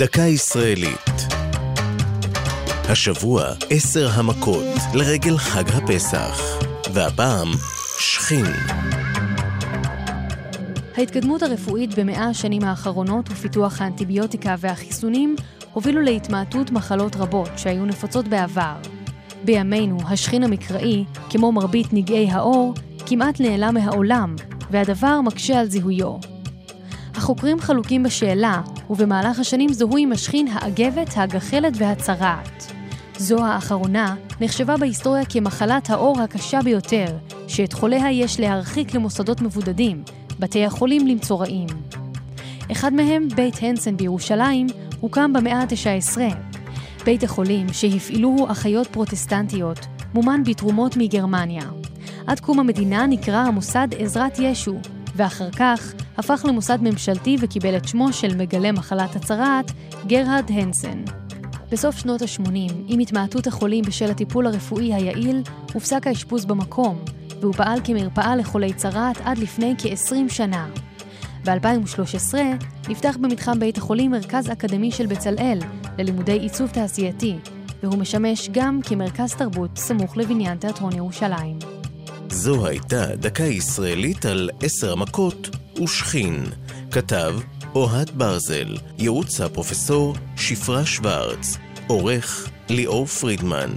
דקה ישראלית. השבוע עשר המכות לרגל חג הפסח, והפעם שכין. ההתקדמות הרפואית במאה השנים האחרונות ופיתוח האנטיביוטיקה והחיסונים הובילו להתמעטות מחלות רבות שהיו נפוצות בעבר. בימינו, השכין המקראי, כמו מרבית נגעי העור, כמעט נעלם מהעולם, והדבר מקשה על זיהויו. החוקרים חלוקים בשאלה, ובמהלך השנים זוהו עם השכין האגבת, הגחלת והצרעת. זו האחרונה נחשבה בהיסטוריה כמחלת העור הקשה ביותר, שאת חוליה יש להרחיק למוסדות מבודדים, בתי החולים למצורעים. אחד מהם, בית הנסן בירושלים, הוקם במאה ה-19. בית החולים, שהפעילוהו אחיות פרוטסטנטיות, מומן בתרומות מגרמניה. עד קום המדינה נקרא המוסד עזרת ישו, ואחר כך הפך למוסד ממשלתי וקיבל את שמו של מגלה מחלת הצרעת, גרהרד הנסן. בסוף שנות ה-80, עם התמעטות החולים בשל הטיפול הרפואי היעיל, הופסק האשפוז במקום, והוא פעל כמרפאה לחולי צרעת עד לפני כ-20 שנה. ב-2013 נפתח במתחם בית החולים מרכז אקדמי של בצלאל ללימודי עיצוב תעשייתי, והוא משמש גם כמרכז תרבות סמוך לבניין תיאטרון ירושלים. זו הייתה דקה ישראלית על עשר מכות ושכין. כתב אוהד ברזל, ייעוץ הפרופסור שפרה שוורץ, עורך ליאור פרידמן.